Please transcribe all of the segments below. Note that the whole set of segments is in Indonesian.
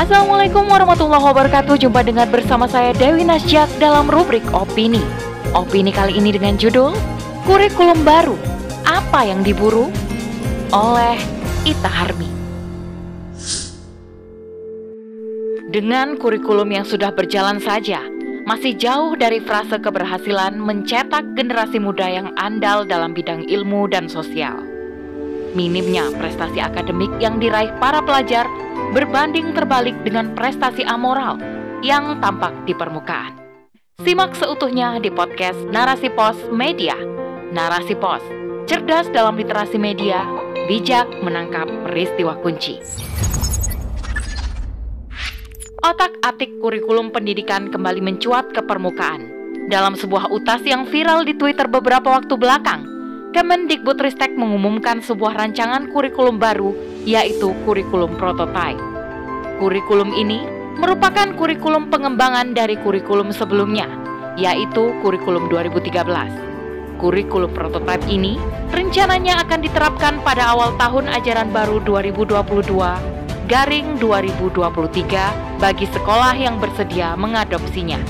Assalamualaikum warahmatullahi wabarakatuh Jumpa dengan bersama saya Dewi Nasjak dalam rubrik Opini Opini kali ini dengan judul Kurikulum Baru Apa yang diburu? Oleh Ita Harmi Dengan kurikulum yang sudah berjalan saja masih jauh dari frase keberhasilan mencetak generasi muda yang andal dalam bidang ilmu dan sosial. Minimnya prestasi akademik yang diraih para pelajar berbanding terbalik dengan prestasi amoral yang tampak di permukaan. Simak seutuhnya di podcast Narasi Pos Media. Narasi Pos, cerdas dalam literasi media, bijak menangkap peristiwa kunci. Otak-atik kurikulum pendidikan kembali mencuat ke permukaan. Dalam sebuah utas yang viral di Twitter beberapa waktu belakang, Kemendikbudristek mengumumkan sebuah rancangan kurikulum baru, yaitu kurikulum prototype. Kurikulum ini merupakan kurikulum pengembangan dari kurikulum sebelumnya, yaitu kurikulum 2013. Kurikulum prototype ini rencananya akan diterapkan pada awal tahun ajaran baru 2022 garing 2023 bagi sekolah yang bersedia mengadopsinya.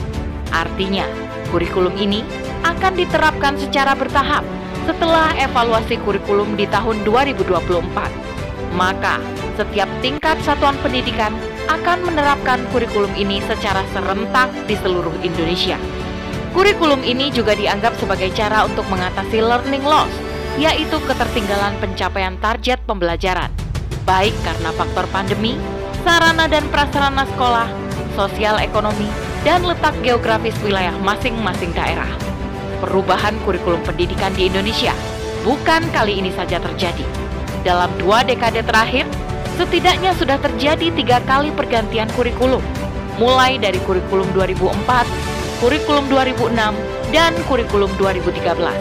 Artinya, kurikulum ini akan diterapkan secara bertahap setelah evaluasi kurikulum di tahun 2024. Maka, setiap tingkat satuan pendidikan akan menerapkan kurikulum ini secara serentak di seluruh Indonesia. Kurikulum ini juga dianggap sebagai cara untuk mengatasi learning loss, yaitu ketertinggalan pencapaian target pembelajaran baik karena faktor pandemi, sarana dan prasarana sekolah, sosial ekonomi, dan letak geografis wilayah masing-masing daerah. Perubahan kurikulum pendidikan di Indonesia bukan kali ini saja terjadi. Dalam dua dekade terakhir, setidaknya sudah terjadi tiga kali pergantian kurikulum, mulai dari kurikulum 2004, kurikulum 2006, dan kurikulum 2013.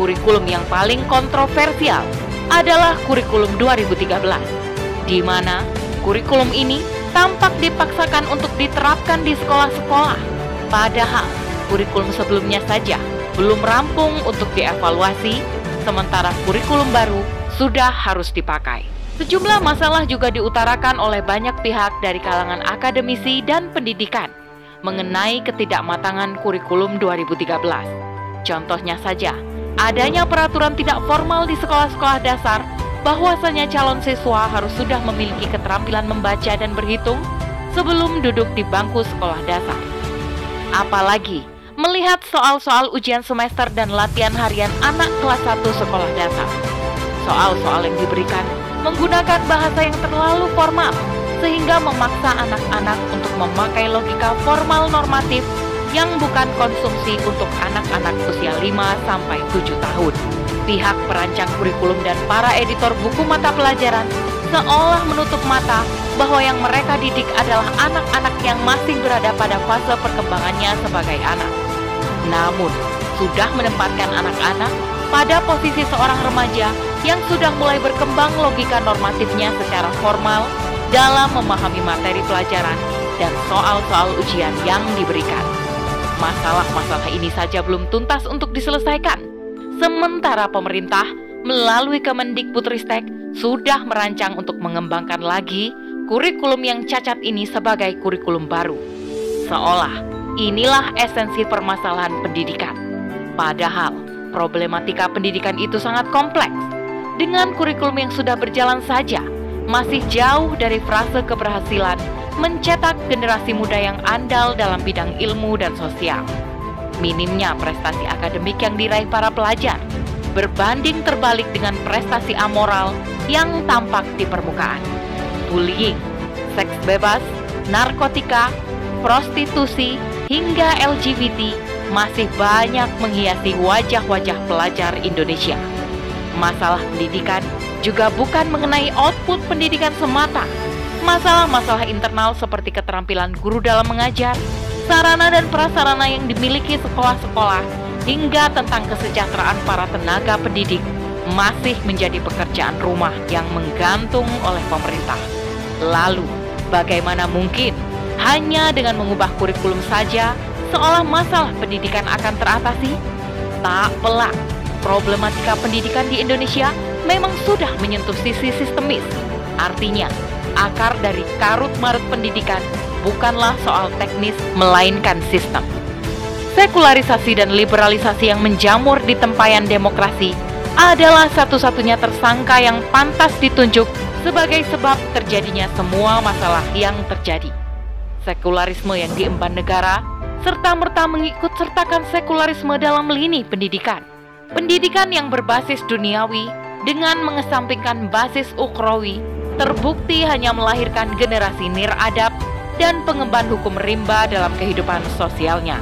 Kurikulum yang paling kontroversial adalah kurikulum 2013, di mana kurikulum ini tampak dipaksakan untuk diterapkan di sekolah-sekolah, padahal kurikulum sebelumnya saja belum rampung untuk dievaluasi, sementara kurikulum baru sudah harus dipakai. Sejumlah masalah juga diutarakan oleh banyak pihak dari kalangan akademisi dan pendidikan mengenai ketidakmatangan kurikulum 2013. Contohnya saja, adanya peraturan tidak formal di sekolah-sekolah dasar bahwasanya calon siswa harus sudah memiliki keterampilan membaca dan berhitung sebelum duduk di bangku sekolah dasar. Apalagi melihat soal-soal ujian semester dan latihan harian anak kelas 1 sekolah dasar. Soal-soal yang diberikan menggunakan bahasa yang terlalu formal sehingga memaksa anak-anak untuk memakai logika formal normatif yang bukan konsumsi untuk anak-anak usia 5 sampai 7 tahun. Pihak perancang kurikulum dan para editor buku mata pelajaran seolah menutup mata bahwa yang mereka didik adalah anak-anak yang masih berada pada fase perkembangannya sebagai anak. Namun, sudah menempatkan anak-anak pada posisi seorang remaja yang sudah mulai berkembang logika normatifnya secara formal dalam memahami materi pelajaran dan soal-soal ujian yang diberikan. Masalah-masalah ini saja belum tuntas untuk diselesaikan. Sementara pemerintah melalui Kemendikbudristek sudah merancang untuk mengembangkan lagi kurikulum yang cacat ini sebagai kurikulum baru. Seolah inilah esensi permasalahan pendidikan. Padahal problematika pendidikan itu sangat kompleks. Dengan kurikulum yang sudah berjalan saja, masih jauh dari frase keberhasilan mencetak generasi muda yang andal dalam bidang ilmu dan sosial. Minimnya prestasi akademik yang diraih para pelajar berbanding terbalik dengan prestasi amoral yang tampak di permukaan. Bullying, seks bebas, narkotika, prostitusi, hingga LGBT masih banyak menghiasi wajah-wajah pelajar Indonesia. Masalah pendidikan juga bukan mengenai output pendidikan semata, Masalah-masalah internal seperti keterampilan guru dalam mengajar, sarana dan prasarana yang dimiliki sekolah-sekolah, hingga tentang kesejahteraan para tenaga pendidik masih menjadi pekerjaan rumah yang menggantung oleh pemerintah. Lalu, bagaimana mungkin hanya dengan mengubah kurikulum saja seolah masalah pendidikan akan teratasi? Tak pelak, problematika pendidikan di Indonesia memang sudah menyentuh sisi sistemis. Artinya, akar dari karut-marut pendidikan bukanlah soal teknis, melainkan sistem. Sekularisasi dan liberalisasi yang menjamur di tempayan demokrasi adalah satu-satunya tersangka yang pantas ditunjuk sebagai sebab terjadinya semua masalah yang terjadi. Sekularisme yang diemban negara serta-merta mengikut sertakan sekularisme dalam lini pendidikan. Pendidikan yang berbasis duniawi dengan mengesampingkan basis ukrawi terbukti hanya melahirkan generasi niradab dan pengemban hukum rimba dalam kehidupan sosialnya.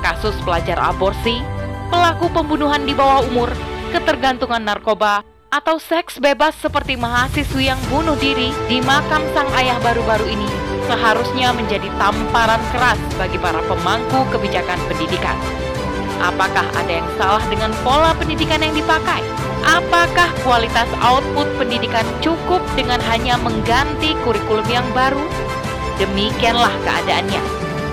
Kasus pelajar aborsi, pelaku pembunuhan di bawah umur, ketergantungan narkoba, atau seks bebas seperti mahasiswi yang bunuh diri di makam sang ayah baru-baru ini seharusnya menjadi tamparan keras bagi para pemangku kebijakan pendidikan. Apakah ada yang salah dengan pola pendidikan yang dipakai? Apakah kualitas output pendidikan cukup dengan hanya mengganti kurikulum yang baru? Demikianlah keadaannya.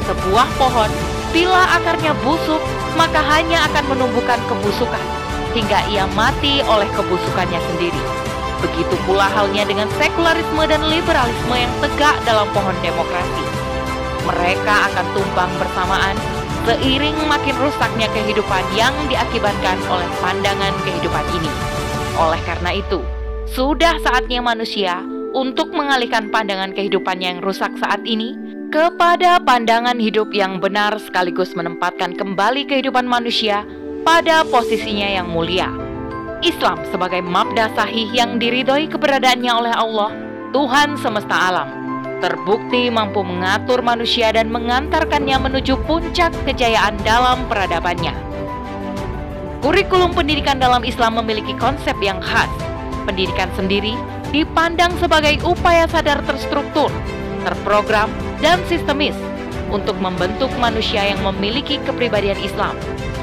Sebuah pohon, bila akarnya busuk, maka hanya akan menumbuhkan kebusukan hingga ia mati oleh kebusukannya sendiri. Begitu pula halnya dengan sekularisme dan liberalisme yang tegak dalam pohon demokrasi. Mereka akan tumbang bersamaan seiring makin rusaknya kehidupan yang diakibatkan oleh pandangan kehidupan ini. Oleh karena itu, sudah saatnya manusia untuk mengalihkan pandangan kehidupannya yang rusak saat ini kepada pandangan hidup yang benar sekaligus menempatkan kembali kehidupan manusia pada posisinya yang mulia. Islam sebagai mabda sahih yang diridhoi keberadaannya oleh Allah, Tuhan semesta alam, terbukti mampu mengatur manusia dan mengantarkannya menuju puncak kejayaan dalam peradabannya. Kurikulum pendidikan dalam Islam memiliki konsep yang khas. Pendidikan sendiri dipandang sebagai upaya sadar terstruktur, terprogram, dan sistemis untuk membentuk manusia yang memiliki kepribadian Islam,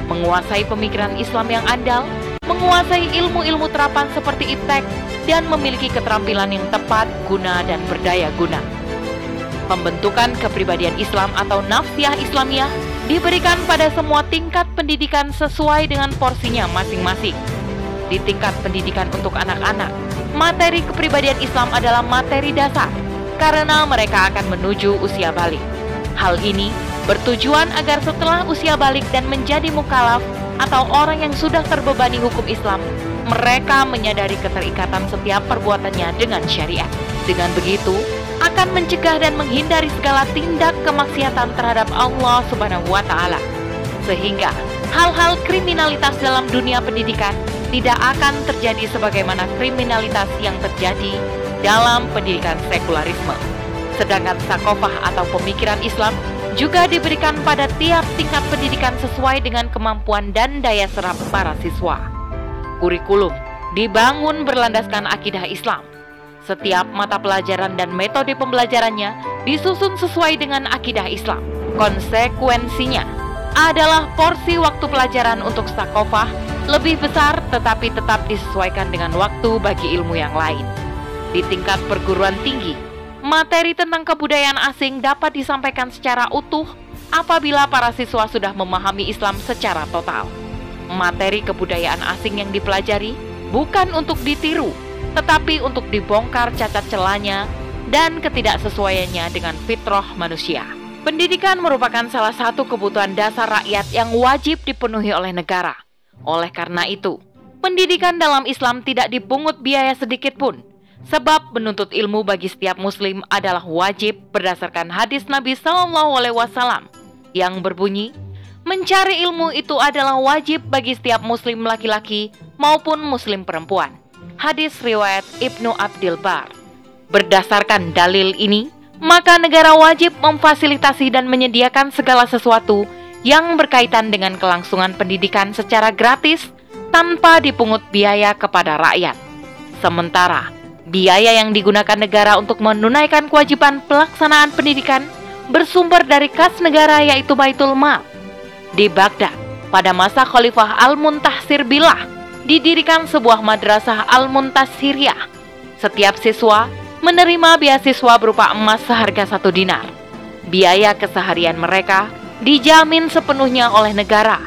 menguasai pemikiran Islam yang andal, menguasai ilmu-ilmu terapan seperti iptek, dan memiliki keterampilan yang tepat, guna, dan berdaya guna. Pembentukan kepribadian Islam atau nafsiyah Islamiyah diberikan pada semua tingkat pendidikan sesuai dengan porsinya masing-masing. Di tingkat pendidikan untuk anak-anak, materi kepribadian Islam adalah materi dasar karena mereka akan menuju usia balik. Hal ini bertujuan agar setelah usia balik dan menjadi mukalaf atau orang yang sudah terbebani hukum Islam, mereka menyadari keterikatan setiap perbuatannya dengan syariat. Dengan begitu, akan mencegah dan menghindari segala tindak kemaksiatan terhadap Allah Subhanahu wa taala. Sehingga hal-hal kriminalitas dalam dunia pendidikan tidak akan terjadi sebagaimana kriminalitas yang terjadi dalam pendidikan sekularisme. Sedangkan sakofah atau pemikiran Islam juga diberikan pada tiap tingkat pendidikan sesuai dengan kemampuan dan daya serap para siswa. Kurikulum dibangun berlandaskan akidah Islam – setiap mata pelajaran dan metode pembelajarannya disusun sesuai dengan akidah Islam. Konsekuensinya adalah porsi waktu pelajaran untuk sakofah lebih besar tetapi tetap disesuaikan dengan waktu bagi ilmu yang lain. Di tingkat perguruan tinggi, materi tentang kebudayaan asing dapat disampaikan secara utuh apabila para siswa sudah memahami Islam secara total. Materi kebudayaan asing yang dipelajari bukan untuk ditiru, tetapi untuk dibongkar cacat celanya dan ketidaksesuaiannya dengan fitrah manusia. Pendidikan merupakan salah satu kebutuhan dasar rakyat yang wajib dipenuhi oleh negara. Oleh karena itu, pendidikan dalam Islam tidak dipungut biaya sedikit pun, sebab menuntut ilmu bagi setiap Muslim adalah wajib berdasarkan hadis Nabi Wasallam yang berbunyi, mencari ilmu itu adalah wajib bagi setiap Muslim laki-laki maupun Muslim perempuan hadis riwayat Ibnu Abdil Bar. Berdasarkan dalil ini, maka negara wajib memfasilitasi dan menyediakan segala sesuatu yang berkaitan dengan kelangsungan pendidikan secara gratis tanpa dipungut biaya kepada rakyat. Sementara, biaya yang digunakan negara untuk menunaikan kewajiban pelaksanaan pendidikan bersumber dari kas negara yaitu Baitul Mal. Di Baghdad, pada masa Khalifah Al-Muntahsir Bilah, didirikan sebuah madrasah Al-Muntasiriyah. Setiap siswa menerima beasiswa berupa emas seharga satu dinar. Biaya keseharian mereka dijamin sepenuhnya oleh negara.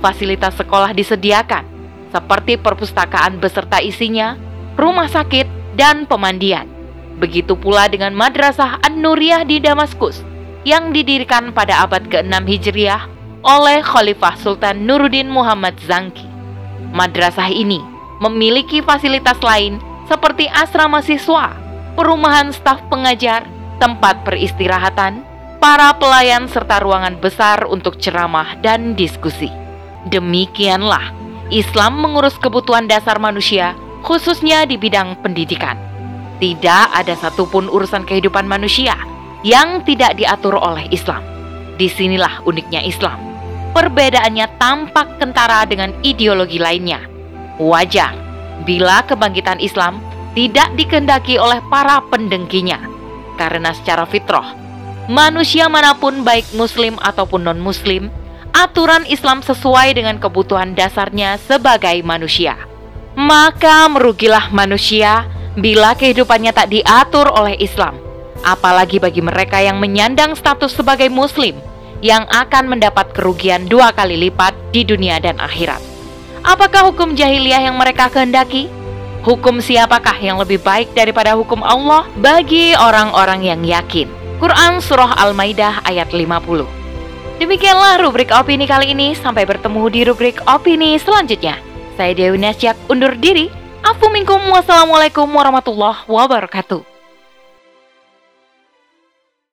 Fasilitas sekolah disediakan, seperti perpustakaan beserta isinya, rumah sakit, dan pemandian. Begitu pula dengan Madrasah An-Nuriyah di Damaskus yang didirikan pada abad ke-6 Hijriah oleh Khalifah Sultan Nuruddin Muhammad Zangki. Madrasah ini memiliki fasilitas lain seperti asrama siswa, perumahan staf pengajar, tempat peristirahatan, para pelayan serta ruangan besar untuk ceramah dan diskusi. Demikianlah Islam mengurus kebutuhan dasar manusia, khususnya di bidang pendidikan. Tidak ada satupun urusan kehidupan manusia yang tidak diatur oleh Islam. Di sinilah uniknya Islam. Perbedaannya tampak kentara dengan ideologi lainnya. Wajar bila kebangkitan Islam tidak dikendaki oleh para pendengkinya, karena secara fitrah, manusia mana pun baik muslim ataupun non-muslim, aturan Islam sesuai dengan kebutuhan dasarnya sebagai manusia. Maka merugilah manusia bila kehidupannya tak diatur oleh Islam, apalagi bagi mereka yang menyandang status sebagai Muslim yang akan mendapat kerugian dua kali lipat di dunia dan akhirat. Apakah hukum jahiliyah yang mereka kehendaki? Hukum siapakah yang lebih baik daripada hukum Allah bagi orang-orang yang yakin? Quran Surah Al-Maidah ayat 50 Demikianlah rubrik opini kali ini. Sampai bertemu di rubrik opini selanjutnya. Saya Dewi Nasyak undur diri. Afu minkum wassalamualaikum warahmatullahi wabarakatuh.